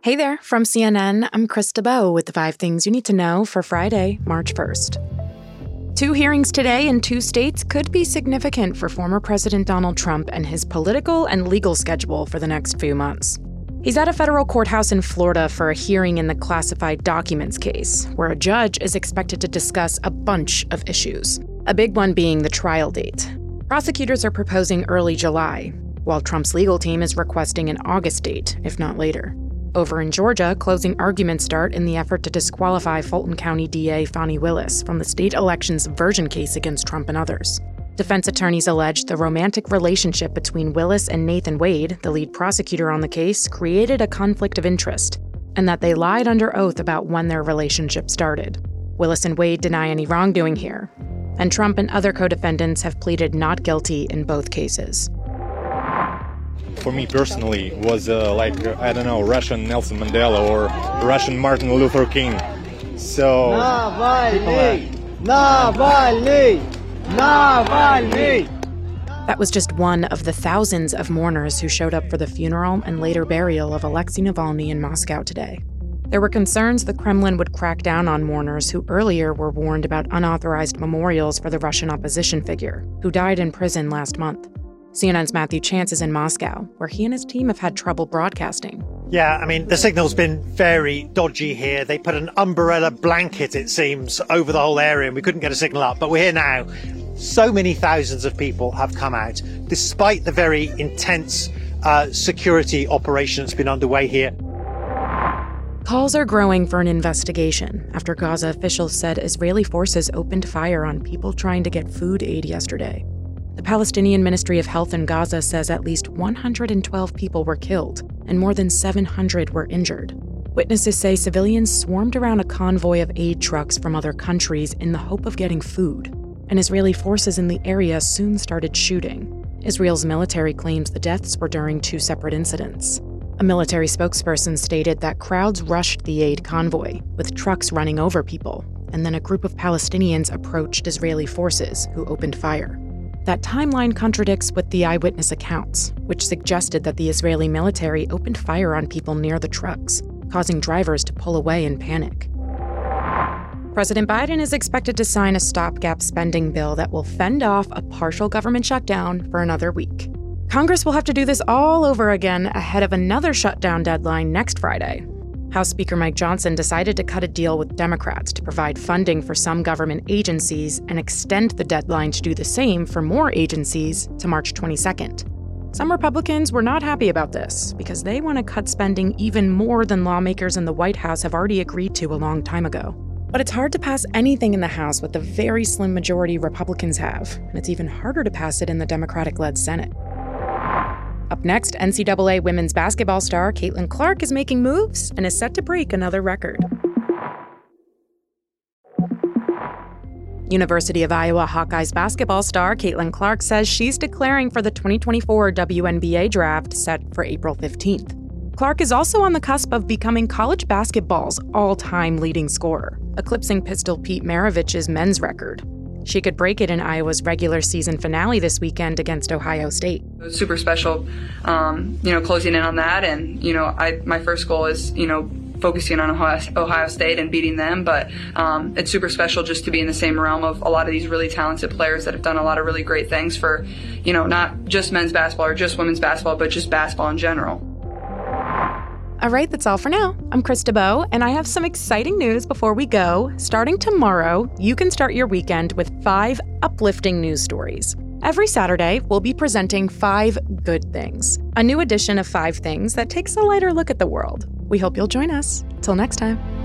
Hey there, from CNN, I'm Krista Bow with the five things you need to know for Friday, March 1st. Two hearings today in two states could be significant for former President Donald Trump and his political and legal schedule for the next few months. He's at a federal courthouse in Florida for a hearing in the classified documents case, where a judge is expected to discuss a bunch of issues, a big one being the trial date. Prosecutors are proposing early July, while Trump's legal team is requesting an August date, if not later. Over in Georgia, closing arguments start in the effort to disqualify Fulton County DA Fani Willis from the state election's subversion case against Trump and others. Defense attorneys allege the romantic relationship between Willis and Nathan Wade, the lead prosecutor on the case, created a conflict of interest, and that they lied under oath about when their relationship started. Willis and Wade deny any wrongdoing here, and Trump and other co defendants have pleaded not guilty in both cases for me personally was uh, like I don't know Russian Nelson Mandela or Russian Martin Luther King. So Navalny, Navalny. That was just one of the thousands of mourners who showed up for the funeral and later burial of Alexei Navalny in Moscow today. There were concerns the Kremlin would crack down on mourners who earlier were warned about unauthorized memorials for the Russian opposition figure, who died in prison last month. CNN's Matthew Chance is in Moscow, where he and his team have had trouble broadcasting. Yeah, I mean, the signal's been very dodgy here. They put an umbrella blanket, it seems, over the whole area, and we couldn't get a signal up. But we're here now. So many thousands of people have come out, despite the very intense uh, security operation that's been underway here. Calls are growing for an investigation after Gaza officials said Israeli forces opened fire on people trying to get food aid yesterday. The Palestinian Ministry of Health in Gaza says at least 112 people were killed and more than 700 were injured. Witnesses say civilians swarmed around a convoy of aid trucks from other countries in the hope of getting food, and Israeli forces in the area soon started shooting. Israel's military claims the deaths were during two separate incidents. A military spokesperson stated that crowds rushed the aid convoy, with trucks running over people, and then a group of Palestinians approached Israeli forces, who opened fire. That timeline contradicts with the eyewitness accounts, which suggested that the Israeli military opened fire on people near the trucks, causing drivers to pull away in panic. President Biden is expected to sign a stopgap spending bill that will fend off a partial government shutdown for another week. Congress will have to do this all over again ahead of another shutdown deadline next Friday, House Speaker Mike Johnson decided to cut a deal with Democrats to provide funding for some government agencies and extend the deadline to do the same for more agencies to March 22nd. Some Republicans were not happy about this because they want to cut spending even more than lawmakers in the White House have already agreed to a long time ago. But it's hard to pass anything in the House with the very slim majority Republicans have, and it's even harder to pass it in the Democratic led Senate. Up next, NCAA women's basketball star Caitlin Clark is making moves and is set to break another record. University of Iowa Hawkeyes basketball star Caitlin Clark says she's declaring for the 2024 WNBA draft set for April 15th. Clark is also on the cusp of becoming college basketball's all time leading scorer, eclipsing Pistol Pete Maravich's men's record. She could break it in Iowa's regular season finale this weekend against Ohio State. It was super special, um, you know, closing in on that. And, you know, I, my first goal is, you know, focusing on Ohio, State and beating them. But um, it's super special just to be in the same realm of a lot of these really talented players that have done a lot of really great things for, you know, not just men's basketball or just women's basketball, but just basketball in general. All right, that's all for now. I'm Krista Bow, and I have some exciting news before we go. Starting tomorrow, you can start your weekend with five uplifting news stories. Every Saturday, we'll be presenting five good things, a new edition of Five Things that takes a lighter look at the world. We hope you'll join us. Till next time.